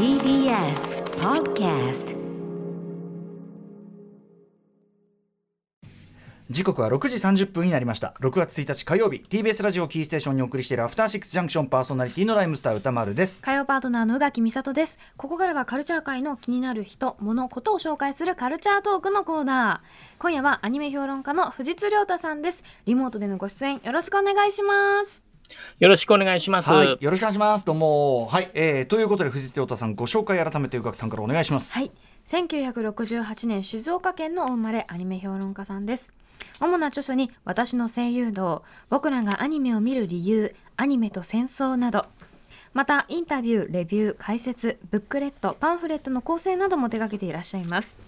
TBS Podcast 時刻は6時30分になりました。6月1日火曜日 TBS ラジオキーステーションにお送りしているアフターシックスジャンクションパーソナリティのライムスター歌丸です。火曜パートナーの宇垣美里です。ここからはカルチャー界の気になる人物ことを紹介するカルチャートークのコーナー。今夜はアニメ評論家の藤津亮太さんです。リモートでのご出演よろしくお願いしますよろしくお願いします。はい。よろしくお願いします。どうも。はい、えー、ということで藤津亮太さんご紹介改めて宇垣さんからお願いします。はい。1968年静岡県のお生まれアニメ評論家さんです。主な著書に私の声優道僕らがアニメを見る理由アニメと戦争など。またインタビューレビュー解説ブックレットパンフレットの構成なども手掛けていらっしゃいます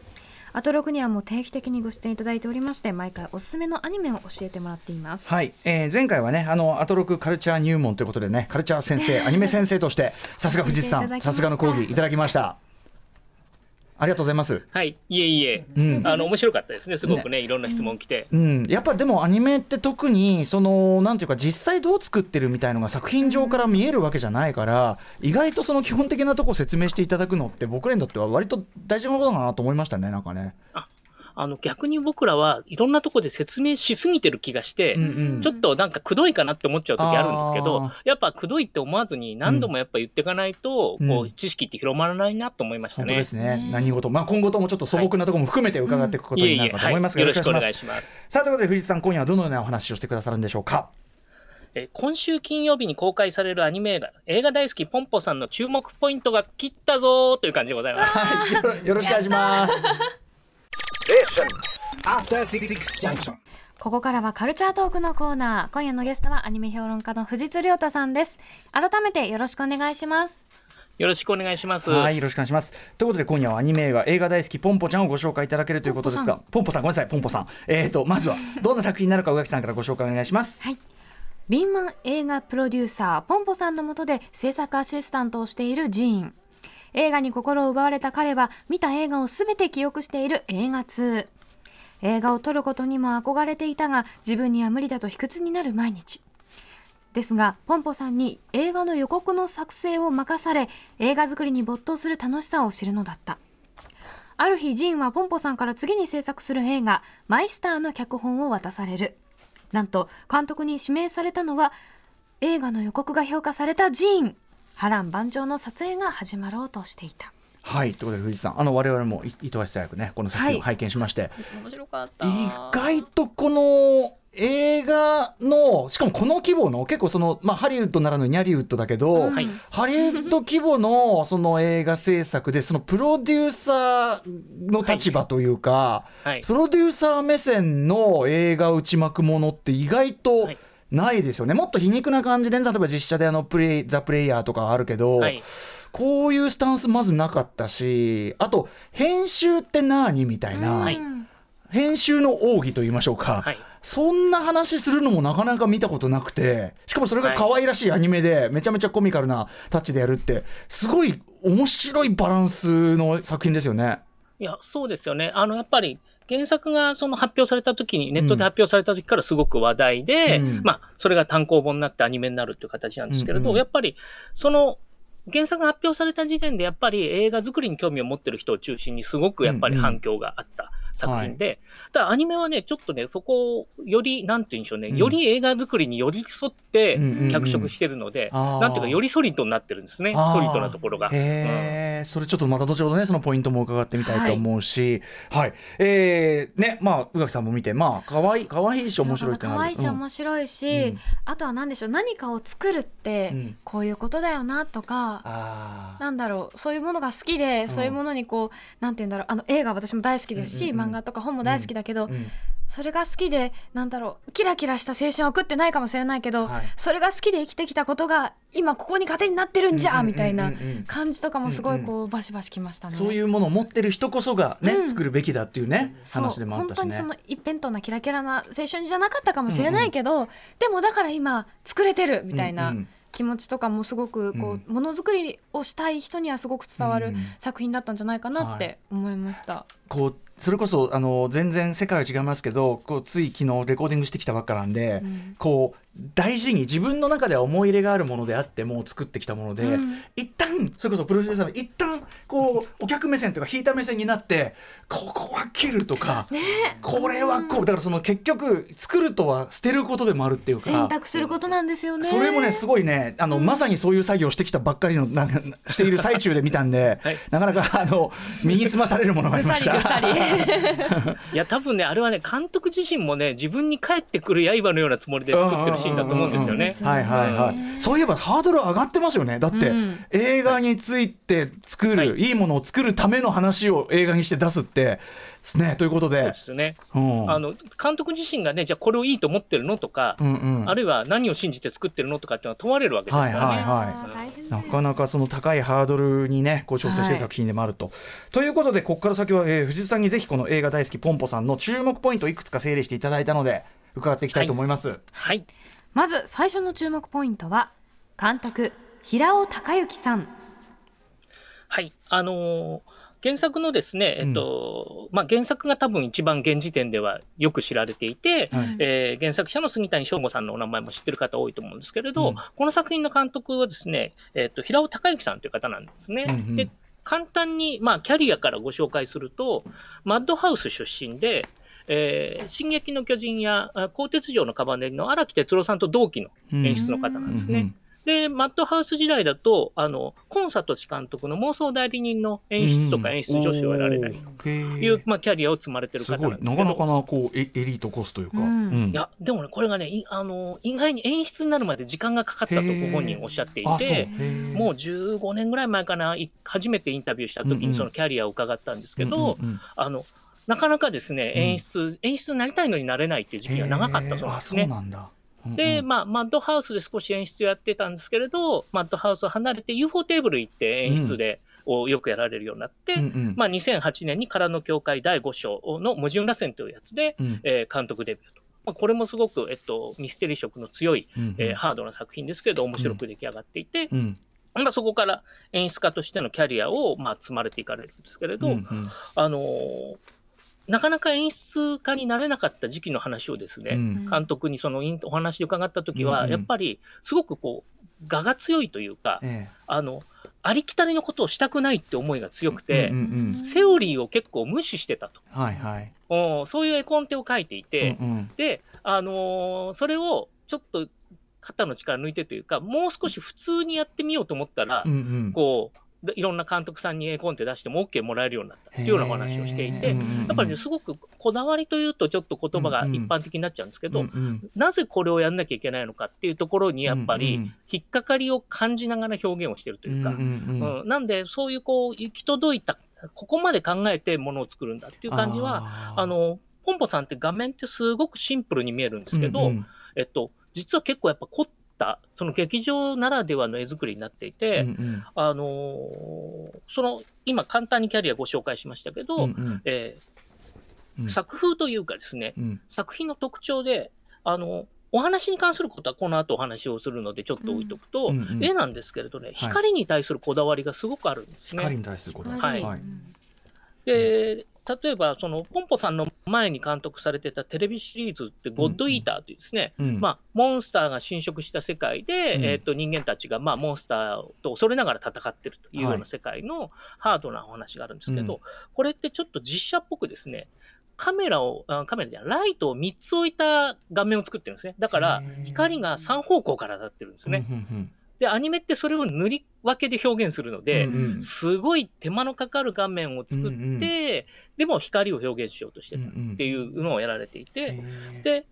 アトロクにはもう定期的にご出演いただいておりまして毎回おすすめのアニメを教えてもらっています。はい、えー、前回はねあのアトロクカルチャー入門ということでねカルチャー先生 アニメ先生としてさすが藤津さんさすがの講義いただきましたありがとうございますはい、いえいえ、うんあの面白かったですね。すごくね、いろんな質問来て。うん、やっぱでもアニメって特にそのなんていうか実際どう作ってるみたいのが作品上から見えるわけじゃないから意外とその基本的なところを説明していただくのって僕らにとっては割と大事なことかなと思いましたねなんかね。あの逆に僕らはいろんなところで説明しすぎてる気がして、うんうんちょっとなんかくどいかなって思っちゃう時あるんですけどあ、やっぱくどいって思わずに何度もやっぱ言っていかないと、うんこう知識って広まらないなと思いましたね本当で。すねね何事、まあ、今後ともちょっと素朴なところも含めて伺っていくことになるかとはい、思いますが、よろしくおお願いします。願いします。さあということで藤井さん今夜はどのようなお話をしてくださるんでしょうか？え今週金曜日に公開されるアニメ映画、映画大好きポンポさんの注目ポイントが切ったぞーという感じでございます。よろしくお願いします。ここからはカルチャートークのコーナー今夜のゲストはアニメ評論家の藤津亮太さんです改めてよろしくお願いしますよろしくお願いします。はい、よろしくお願いします。ということで、今夜はアニメ映画、映画大好きポンポちゃんをご紹介いただけるということですが、ポンポさん、ごめんなさい、ポンポさん。えーと、まずは、どんな作品になるか、宇垣さんからご紹介お願いします。はい。敏腕映画プロデューサーポンポさんの下で制作アシスタントをしているジーン映画に心を奪われた彼は見た映画を全て記憶している映画通映画を撮ることにも憧れていたが自分には無理だと卑屈になる毎日。ですがポンポさんに映画の予告の作成を任され映画作りに没頭する楽しさを知るのだった。ある日ジーンはポンポさんから次に制作する映画「マイスター」の脚本を渡される。なんと監督に指名されたのは映画の予告が評価されたジーン。波乱万丈の撮影が始まろうとしていたはい、ということで、藤井さん、あの、我々もい一足早くね、この作品を拝見しまして。面白かった意外とこの。映画のしかもこの規模の結構その、まあ、ハリウッドならぬニャリウッドだけど、はいハリウッド規模のその映画制作でそのプロデューサーの立場というか、はい。プロデューサー目線の映画打ち巻くものって意外とはいないですよね、もっと皮肉な感じで例えば実写であのプレイザ・プレイヤーとかあるけど、はい。こういうスタンスまずなかったしあと編集って何みたいな、はい編集の奥義と言いましょうか、はい。そんな話するのもなかなか見たことなくてしかもそれが可愛らしいアニメでめちゃめちゃコミカルなタッチでやるってすごい面白いバランスの作品ですよね。いや、そうですよね。あの、やっぱり、原作がその発表された時に、ネットで発表された時からすごく話題で、うん。まあ、それが単行本になってアニメになるっていう形なんですけれど、うんうん。やっぱり、その、原作が発表された時点で、やっぱり映画作りに興味を持ってる人を中心に、すごくやっぱり反響があった作品で、ただアニメはね、ちょっとね、そこをより、なんて言うんでしょうね、うん。より映画作りに寄り添ってうんうんうん脚色してるので、あーなんていうか、よりソリッドになってるんですね、ソリッドなところが。うん。それちょっとまた後ほどねそのポイントも伺ってみたいと思うし、はい、えー、ねまあ宇垣さんも見てまあ可愛い可愛いし面白いってなる。可愛いしうん。面白いし、うん。あとは何でしょう何かを作るってうん。こういうことだよなとか、なんだろうそういうものが好きで、そういうものにこうなんて言うんだろうあの映画私も大好きですし、うんうんうん漫画とか本も大好きだけど、うん。それが好きでなんだろうキラキラした青春を送ってないかもしれないけど、はい。それが好きで生きてきたことが今ここに糧になってるんじゃ、うんうんうんうん。みたいな感じとかもすごいこう、バシバシきましたね。そういうものを持ってる人こそがね、うん作るべきだっていうね話でもあったしね。本当にそ。の一辺倒なキラキラな青春じゃなかったかもしれないけど、でもだから今作れてるみたいなうんうん。気持ちとかもすごくこう、ものづくりをしたい人にはすごく伝わるうん。作品だったんじゃないかなって思いました。こうそれこそあの全然世界は違いますけどこうつい昨日レコーディングしてきたばっかなんで、うん。こう大事に自分の中では思い入れがあるものであってもう作ってきたもので、うん。一旦それこそプロデューサーの一旦こうお客目線とか引いた目線になってここは切るとか、これはこうだからその結局作るとは捨てることでもあるっていうか。選択することなんですよね。それもねすごいねあの、まさにそういう作業をしてきたばっかりのなんかしている最中で見たんで、はい。なかなかあの身につまされるものがありました。いや、多分ね、あれはね、監督自身もね、自分に返ってくる刃のようなつもりで作ってるシーンだと思うんですよね。はいはいはい。そういえばハードル上がってますよね。だって、うん映画について作る、、はいいものを作るための話を映画にして出すって、ですね。ということでそうで、すね。うん、あの、監督自身がね、じゃあこれをいいと思ってるのとか、うんうん、あるいは何を信じて作ってるのとかっていうのは問われるわけですからね。はいはいあー大変だよなかなかその高いハードルにね、こう調整してる作品でもあると。ということで、ここから先は、えー藤津さんにぜひこの映画大好きポンポさんの注目ポイントをいくつか整理していただいたので、伺っていきたいと思います。はい。まず最初の注目ポイントは監督平尾隆之さんはい。あのー原作のですね、えっと、まあ、原作が多分一番現時点ではよく知られていて、はいえー原作者の杉谷翔吾さんのお名前も知ってる方多いと思うんですけれど、うんこの作品の監督はですね、えっと、平尾隆之さんという方なんですね。うんうんで簡単に、まあ、キャリアからご紹介すると、マッドハウス出身で、えー進撃の巨人やあ鋼鉄城のカバネリの荒木哲郎さんと同期の演出の方なんですね。うんうんで、マッドハウス時代だと、あの、コンサトシ監督の妄想代理人の演出とか演出助手をやられたりとへいう、ーまあ、キャリアを積まれてるす方ごなかないんですけど。なかなこうエエリートコースというか、うん。いや、でもね、これがね、いあの、意外に演出になるまで時間がかかったとご本人おっしゃっていて、もう15年ぐらい前かな、い初めてインタビューした時うんうん。にそのキャリアを伺ったんですけど、うんうんうんあの、なかなかですね、演出、演出になりたいのになれないっていう時期が長かったそうなんへー。あそうですね。なんだ。うんで、うん。まあ、マッドハウスで少し演出をやってたんですけれど、マッドハウスを離れて UFO テーブル行って演出で、をよくやられるようになって、うんうん。まあ、2008年に空の教会第5章の矛盾螺旋というやつで、うん。えー監督デビューと。まあ、これもすごく、えっと、ミステリー色の強い、うんえーハードな作品ですけど、面白く出来上がっていて、うん。まあ、そこから演出家としてのキャリアを、まあ、積まれていかれるんですけれど、うんうん。あのーなかなか演出家になれなかった時期の話をですね、うん。監督にそのインお話で伺った時は、うんうん。やっぱりすごくこう我が強いというか、えあのありきたりのことをしたくないって思いが強くて、うんうんうん。セオリーを結構無視してたと。はいはい。おそういう絵コンテを書いていて、うんうん。で、あのーそれをちょっと肩の力抜いてというかもう少し普通にやってみようと思ったら、うんうん。こうでいろんな監督さんに絵コンテ出しても OK もらえるようになったっていうようなお話をしていて。やっぱりね、すごくこだわりというと、ちょっと言葉が一般的になっちゃうんですけど、うんうんなぜこれをやんなきゃいけないのかっていうところに、やっぱり、引っかかりを感じながら表現をしてるというか、うんうんなんで、そういうこう、行き届いた、ここまで考えてものを作るんだっていう感じは、あの、ポンポさんって画面ってすごくシンプルに見えるんですけど、うんうんえっと、実は結構やっぱ凝った、その劇場ならではの絵作りになっていて、うんうん。あのーその、今簡単にキャリアご紹介しましたけど、うんうんえーうん。作風というかですね、うん。作品の特徴で、あの、お話に関することはこの後お話をするのでちょっと置いとくと、うんうん絵なんですけれどね、光に対するこだわりがすごくあるんですね。光に対することはい。はい。で、例えば、その、ポンポさんの前に監督されてたテレビシリーズって、ゴッドイーターというですね、うん。まあ、モンスターが侵食した世界で、うん。えっと人間たちが、まあ、モンスターと恐れながら戦ってるというようはない世界のハードなお話があるんですけど、うん。これってちょっと実写っぽくですね、カメラを、あカメラじゃないライトを3つ置いた画面を作ってるんですね。だから光が3方向から当たってるんですね。うんうんで、アニメってそれを塗り分けで表現するので、うんうん。すごい手間のかかる画面を作って、うんうん。でも光を表現しようとしてたっうんうんていうのをやられていて、へー。で、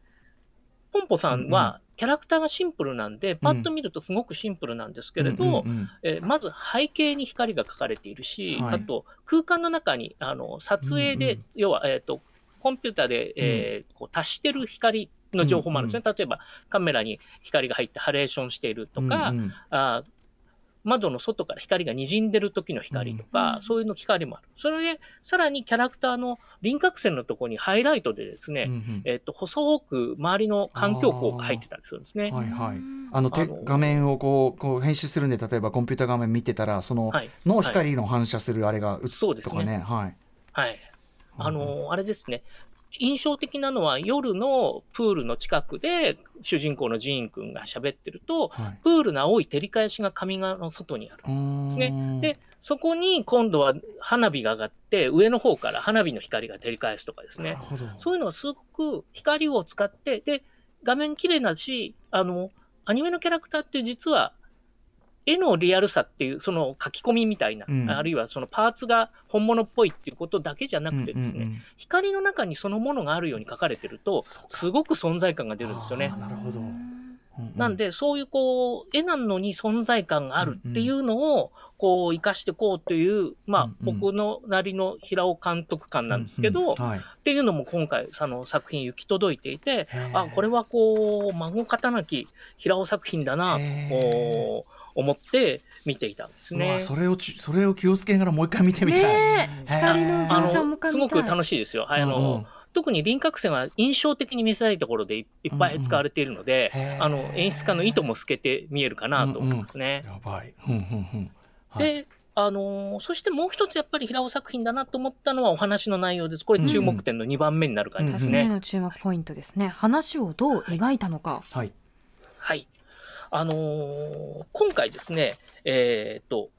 ポンポさんうんうん。はキャラクターがシンプルなんで、パッと見るとすごくシンプルなんですけれど、うんうんうん。えーまず背景に光が描かれているし、はい。あと空間の中にあの撮影で、うんうん要は、えー、とコンピューターで、えーこう足してる光の情報もあるんですね、例えばカメラに光が入ってハレーションしているとか、うんうん。あー窓の外から光が滲んでる時の光とか、うんそういうの光もある。それで、さらにキャラクターの輪郭線のところにハイライトでですね、うんうん。えっ、と、細く周りの環境光が入ってたりするんですね。はいはい。うん。あの手あの画面をこうこう編集するんで例えばコンピューター画面見てたらそのはい。の光の反射するあれが映つそうですね。とかねはい。はい。あの、あれですね。印象的なのは夜のプールの近くで主人公のジーン君が喋ってると、はいプールの青い照り返しが上側の外にある。ですねで、そこに今度は花火が上がって、上の方から花火の光が照り返すとかですね。そういうのはすごく光を使って、で、画面綺麗だし、あの、アニメのキャラクターって実は、絵のリアルさっていう、その書き込みみたいな、うん。あるいはそのパーツが本物っぽいっていうことだけじゃなくてですね、うんうんうん。光の中にそのものがあるように書かれてると、すごく存在感が出るんですよね。あ。なるほど。なん、で、そういうこう、絵なのに存在感があるっていうのを、こう、生かしていこうという、まあ、僕のなりの平尾監督感なんですけど、っていうのも今回、その作品行き届いていて、あ、これはこう、孫方なき平尾作品だな、こう思って見ていたんですね。それをちそれを気をつけながらもう一回見てみたい。光のあ描写もの、すごく楽ししいですよ。あの、うんうん特に輪郭線は印象的に見せたいところでいいっぱい使われているので、うんうんあの、演出家の意図も透けて見えるかなと思いますね。やばい。うんうんうんはいで、あのーそしてもう一つやっぱり平尾作品だなと思ったのはお話の内容です。これ注目点の2番目になる感じですね。二つ目の注目ポイントですね話をどう描いたのかはい。はい。あのー今回ですね、えっ、と、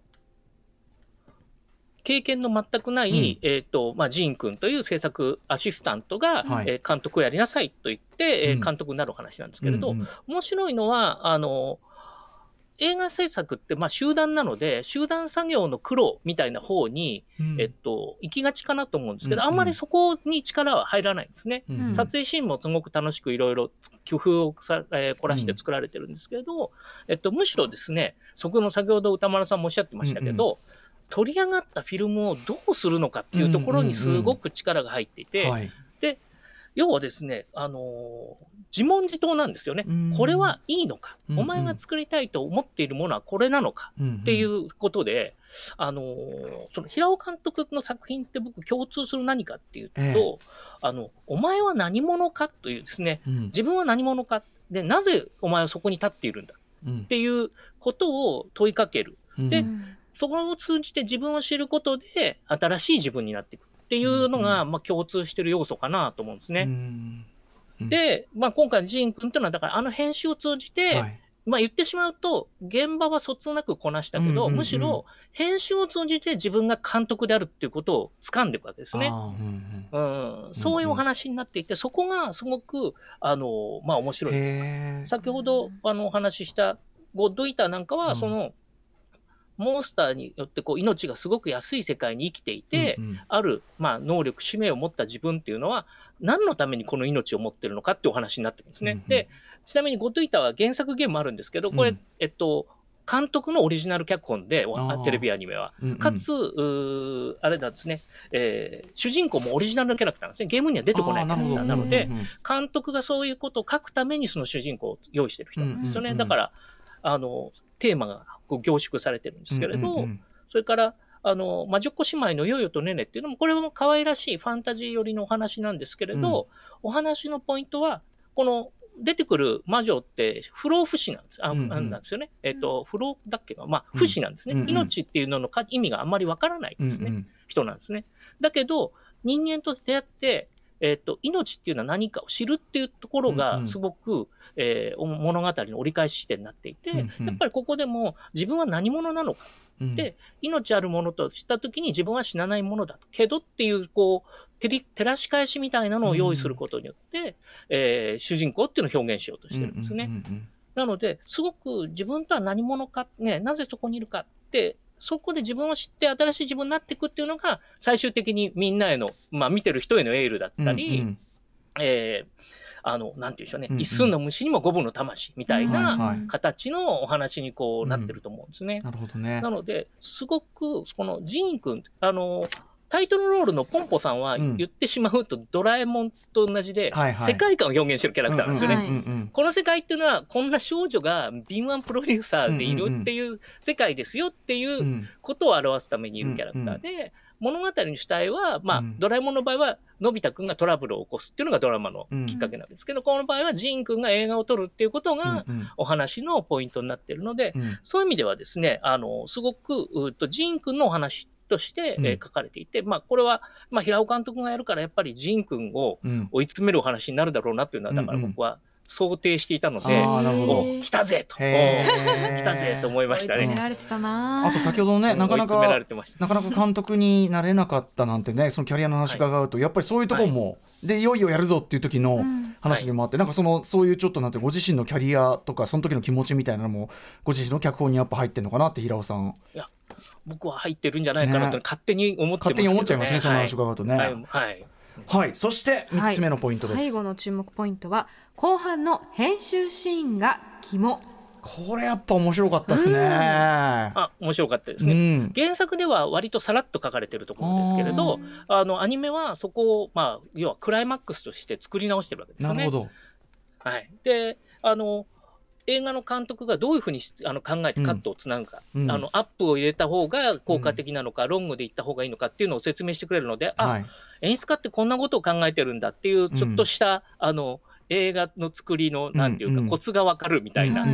経験の全くない、うん。えっ、と、まあ、ジーン君という制作アシスタントが、はい。えー監督をやりなさいと言って、えーうん。監督になる話なんですけれど、うんうん。面白いのは、あの、映画制作って、まあ、集団なので、集団作業の苦労みたいな方に、うん。えっと、行きがちかなと思うんですけど、うん。うんあんまりそこに力は入らないんですね。うん。撮影シーンもすごく楽しくいろいろ工夫をさ、えー凝らして作られてるんですけれど、えっと、むしろですね、そこの先ほど歌丸さんもおっしゃってましたけど、取り上がったフィルムをどうするのかっていうところにすごく力が入っていて、はい。要はですね、あのー自問自答なんですよね。うん。これはいいのか、うんうん。お前が作りたいと思っているものはこれなのかっっていうことで、あのーその平尾監督の作品って僕共通する何かっていうと、ええ。あの、お前は何者かというですね、うん。自分は何者か、で、なぜお前はそこに立っているんだうん。っていうことを問いかける。でうん。そこを通じて自分を知ることで、新しい自分になっていくっていうのが、まあ共通してる要素かなと思うんですね。で、まあ今回ジーン君というのは、だからあの編集を通じて、はい。まあ言ってしまうと、現場はそつなくこなしたけど、むしろ編集を通じて自分が監督であるっていうことを掴んでいくわけですね。うんうん。うん、そういうお話になっていて、そこがすごく、あの、まあ面白い。先ほどあのお話ししたゴッドイーターなんかは、うん。その、モンスターによってこう命がすごく安い世界に生きていて、うんうん。ある、まあ、能力、使命を持った自分っていうのは、何のためにこの命を持ってるのかっていうお話になってるんですね。うんうん。で、ちなみにゴッドイーターは原作ゲームあるんですけど、これ、うんえっと、監督のオリジナル脚本で、テレビアニメは。うんうん。かつ、あれなんですね、えー主人公もオリジナルのキャラクターなんですね。ゲームには出てこないキャラクターなので、うんうん。監督がそういうことを書くためにその主人公を用意してる人なんですよね。うんうんうん。だから、あの、テーマがこう凝縮されてるんですけれど、うんうんうんそれから、あの、魔女っ子姉妹のヨヨとネネっていうのも、これも可愛らしいファンタジー寄りのお話なんですけれど、お話のポイントは、この、出てくる魔女って不老不死なんです。あ、うんうんなんですよね。えっ、と、不老だっけか、まあ、不死なんですね。うんうん命っていうののか意味があんまりわからないんですね。うんうん人なんですね。だけど、人間と出会って、えっと命っていうのは何かを知るっていうところうんうん。がすごく、えーお物語の折り返し地点になっていて、うんうん。やっぱりここでも自分は何者なのか、うん。で命あるものと知ったときに自分は死なないものだけどっていうこう照り照らし返しみたいなのを用意することによって、えー主人公っていうのを表現しようとしてるんですね。うんうん。なので、すごく自分とは何者か、ね、なぜそこにいるかって、そこで自分を知って新しい自分になっていくっていうのが、最終的にみんなへの、まあ見てる人へのエールだっうんたり、うんうん。えーあの、なんていうんでしょうね、うんうん。一寸の虫にも五分の魂みたいな形のお話にこうなってると思うんですね。なるほどね。なので、すごく、このジーン君、あの、タイトルロールのポンポさんはうん。言ってしまうとドラえもんと同じで、世界観を表現してるキャラクターなんですよね。この世界っていうのは、こんな少女が敏腕プロデューサーでいるっていう世界ですよっていうことを表すためにいるキャラクターで、物語の主体は、まあ、うん。ドラえもんの場合は、のび太くんがトラブルを起こすっていうのがドラマのきっかけなんですけど、この場合はジーンくんが映画を撮るっていうことがうんお話のポイントになっているので、うん。そういう意味ではですね、あの、すごく、ジーンくんのお話として、書かれていて、まあ、これは、まあ、平尾監督がやるから、やっぱり仁君をうん。追い詰めるお話になるだろうなっていうのは、だからうんうん。僕は想定していたので、あーなるほど。お来たぜと、来たぜと思いましたね。追い詰め。られてたなあと先ほどのね、なかなかれてました。なかなか監督になれなかったなんてね、そのキャリアの話伺うと、やっぱりそういうところも、でいよいよやるぞっていう時のうん。話でもあって、なんかそのそういうちょっとなんてご自身のキャリアとかその時の気持ちみたいなのもご自身の脚本にやっぱ入ってるのかなって平尾さん僕は入ってるんじゃないかなとね勝手に思ってますけど、ね、勝手に思っちゃいますね、その話は伺うとね。い、ははいいはいそして三つ目のポイントです。最後の注目ポイントは後半の編集シーンが肝これやっぱ面白かったですね。あ面白かったですね。うん原作では割とさらっと書かれてると思うんですけれど、あのアニメはそこを、まあ、要はクライマックスとして作り直してるわけですよね。なるほど。はい、であの映画の監督がどういうふうにしあの考えてカットをつなぐか、うん。あのアップを入れた方が効果的なのか、ロングでいった方がいいのかっていうのを説明してくれるので、あはい。演出家ってこんなことを考えてるんだっていうちょっとした、あの映画の作りのなんていうか、うん。うんコツがわかるみたいな、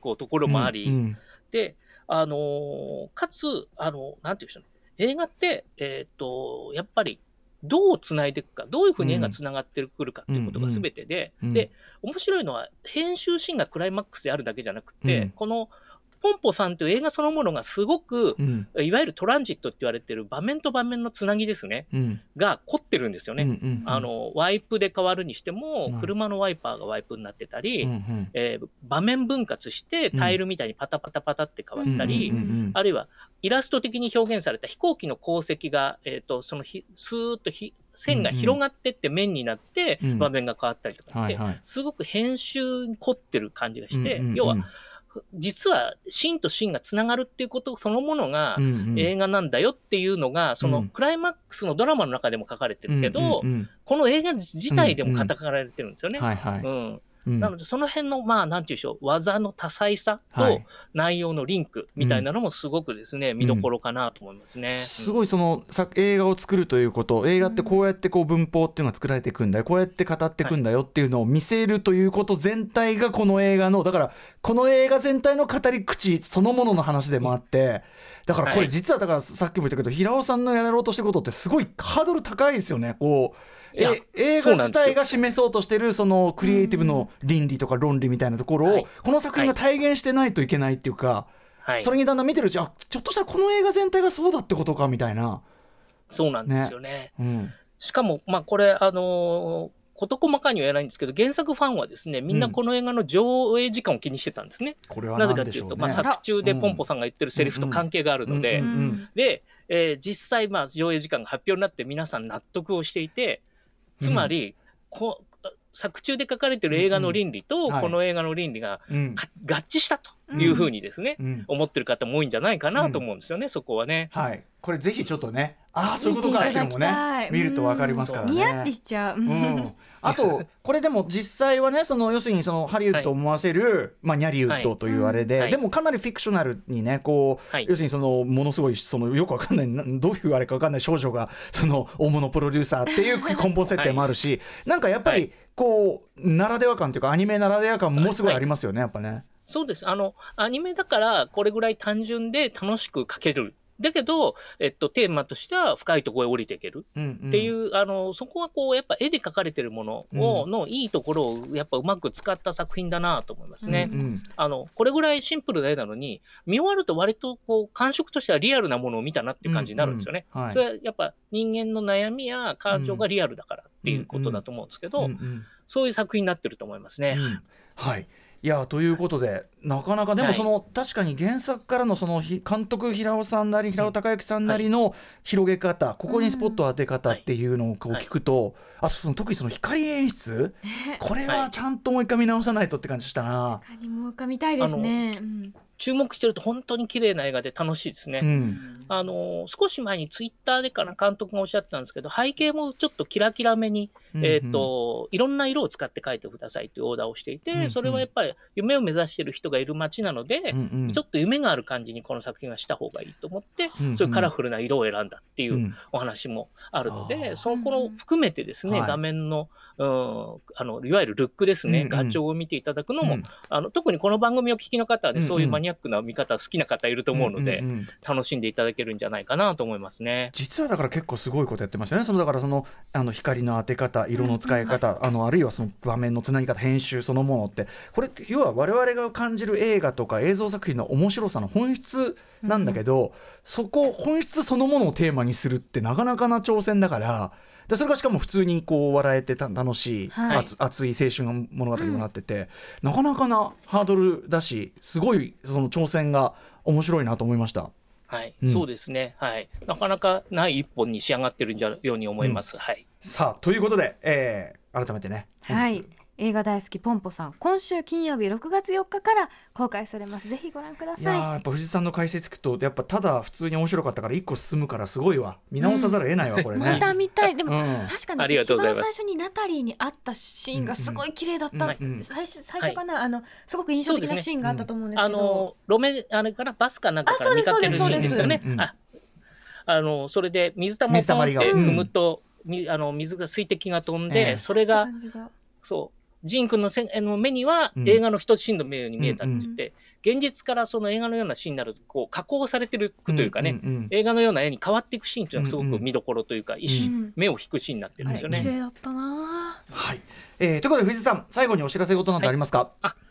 こうところもあり、うん。で、あのーかつ、あのなんていうんでしょうね、映画って、えっ、と、やっぱり、どうつないでいくか、どういうふうに絵がつながってくるかっていうことが全てで、うん。で、面白いのは、編集シーンがクライマックスであるだけじゃなくて、うん。この、ポンポさんという映画そのものがすごく、うん。いわゆるトランジットって言われてる場面と場面のつなぎですね、うん。が凝ってるんですよね。うんうんあのワイプで変わるにしてもうん、車のワイパーがワイプになってたり、うんうん。えー場面分割してタイルみたいにパタパタパタって変わったり、うんうんうんあるいはイラスト的に表現された飛行機の航跡が、えー、とそのひスーッとひ線が広がってって面になってうん場面が変わったりとかって、はいはい。すごく編集に凝ってる感じがして、うんうんうん。要は実はシーンとシーンがつながるっていうことそのものが映画なんだよっていうのが、そうん。のクライマックスのドラマの中でも書かれてるけど、この映画自体でも語られてるんですよね。なので、その辺の、まあ、なんていうんでしょう、技の多彩さとはい。内容のリンクみたいなのもすごくですね、見どころかなと思いますね。すごいそのさ映画を作るということ映画ってこうやってこう文法っていうのが作られていくんだよこうやって語っていくんだよっていうのを見せるということ全体がこの映画のだからこの映画全体の語り口そのものの話でもあってだからこれはい。実はだからさっきも言ったけど平尾さんのやろうとしてることってすごいハードル高いですよねこう。え映画自体が示そうとしてるそのクリエイティブの倫理とか論理みたいなところをはい。この作品が体現してないといけないっていうか、はい、それにだんだん見てるうちあちょっとしたらこの映画全体がそうだってことかみたいな。そうなんですよね。うん。しかも、まあ、これ、あのー事細かには言えないんですけど、原作ファンはですね、みんなこの映画の上映時間を気にしてたんですね。これはなぜ何でしょうね。かというと、まあ、作中でポンポさんが言ってるセリフと関係があるので、うんうん。で、えー実際、まあ、上映時間が発表になって皆さん納得をしていて、つまり、こ作中で書かれてる映画の倫理と、この映画の倫理が合致したというふうにですね、うん。思ってる方も多いんじゃないかなと思うんですよね、そこはね。はい、これぜひちょっとね、ああそういうことかっていうのもね、見るとわかりますからね。ニヤってしちゃう。うん、あとこれでも実際はねその要するにそのハリウッドを思わせる、まあ、ニャリウッドとい。うあれで、はい。でもかなりフィクショナルにねこう、はい。要するにそのものすごいそのよくわかんないなどういうあれかわかんない少女がその大物プロデューサーっていう根本設定もあるし、なんかやっぱりはい。こうならでは感というかアニメならでは感もすごい。ありますよねやっぱね。そうです。あの、アニメだから、これぐらい単純で楽しく描ける。だけど、えっと、テーマとしては深いところへ降りていけるうんうんっていう、あの、そこはこう、やっぱ絵で描かれてるものを、のいいところを、やっぱうまく使った作品だなと思いますね。うんあの、これぐらいシンプルな絵なのに、見終わると割とこう、感触としてはリアルなものを見たなっていう感じになるんですよね。うんうんはいそれはやっぱ人間の悩みや感情がリアルだからっていうことだと思うんですけど、うんうんそういう作品になってると思いますね。うんはいいやということでなかなかでもはい。その、確かに原作からのそのひ監督平尾さんなり平尾孝之さんなりの広げ方、ここにスポットを当て方ってい。うのをこうはい。聞くと、あとその特にその光演出、これはちゃんともう一回見直さないとって感じしたな。他にもう一回見たいですね。うん。注目してると本当に綺麗な映画で楽しいですね。うん。あの少し前にツイッターでかな監督がおっしゃってたんですけど、背景もちょっとキラキラめに、えー、といろんな色を使って描いてくださいというオーダーをしていて、うんうん。それはやっぱり夢を目指している人がいる街なので、うんうん。ちょっと夢がある感じにこの作品はした方がいいと思って、うんうん。そういうカラフルな色を選んだっていううん。お話もあるので、あー。そのこの含めてですね、はい。画面の,、うん、あのいわゆるルックですね、うんうん。画調を見ていただくのも、うん。あの特にこの番組を聞きの方はね、うんうん。そういうマニニアックな見方好きな方いると思うので、んんん。楽しんでいただけるんじゃないかなと思いますね。実はだから結構すごいことやってましたね。そのだからそのあの光の当て方色の使い方、あのあるいはその場面のつなぎ方編集そのものってこれって要は我々が感じる映画とか映像作品の面白さの本質なんだけど、そこ本質そのものをテーマにするってなかなかな挑戦だから。でそれがしかも普通にこう笑えてた楽しい、はい熱熱い青春物語にもなってて、なかなかなハードルだしすごいその挑戦が面白いなと思いました。はい、うんそうですね。はい。なかなかない一本に仕上がってるんじゃように思います。はい。さあということで、えー改めてねはい。映画大好きポンポさん今週金曜日6月4日から公開されます。ぜひご覧くだい。やっぱ藤井さんの解説聞くとやっぱただ普通に面白かったから一個進むからすごいわ。見直さざるを得ないわ、これね。いまた見たい。でも、うん。確かに一番最初にナタリーに会ったシーンがすごい綺麗だった、うんうん。最初最初かな、あのすごく印象的なシーンがあったと思うんですあけど、の路面あれからバスかなんかからあそうです見かけるシーンですよね。そうですそうです。ああのそれで水玉を水たまりがポンってうん。踏むと、みあの水が水滴が飛んええ。で、それがそう。ジーン君のせあの目にはうん。映画の一シーンの目に見えたって言って、現実からその映画のようなシーンになるとこう加工されてるというかね、んんん。映画のような絵に変わっていくシーンというのはすごうんうんく見どころというか、一瞬うん。目を引くシーンになってるんですよね。綺麗だったなはい、えーということで藤井さん最後にお知らせ事などありますか、はい、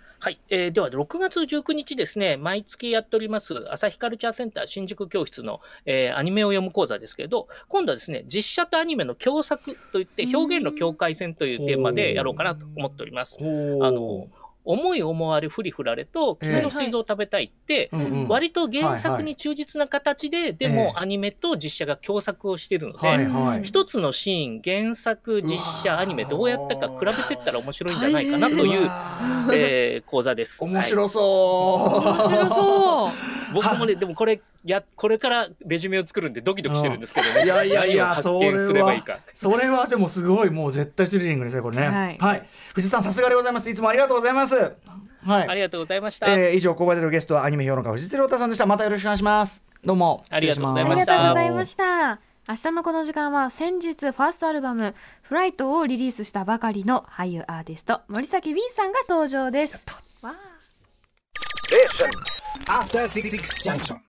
えーでは6月19日ですね、毎月やっております朝日カルチャーセンター新宿教室の、えーアニメを読む講座ですけれど、今度はですね、実写とアニメの共作といって、表現の境界線というテーマでやろうかなと思っております。あの思い思われふりふられと、君の水蔵を食べたいって、割と原作に忠実な形で、でえ。えもアニメと実写が共作をしているので、一つのシーン、原作、実写、ーアニメ、どうやったか比べてったら面白いんじゃないかなという、えー講座です。面白そう、面白そう僕もね、でもこれ、や、これからレジュメを作るんでドキドキしてるんですけどね。いやいやいやそれ見すればいいはか。それはでもすごいもう絶対スリリングですねこれね。はい。藤井さんさすがでございます。いつもありがとうございます。はい。ありがとうございました。えー以上ここまでのゲストはアニメ評論家藤津亮太さんでした。またよろしくお願いします。どうも。ありがとうございありがましたとうございました。明日のこの時間は先日ファーストアルバム「フライトをリリースしたばかりの俳優アーティスト森崎ウィンさんが登場です。わあ After Six Junction.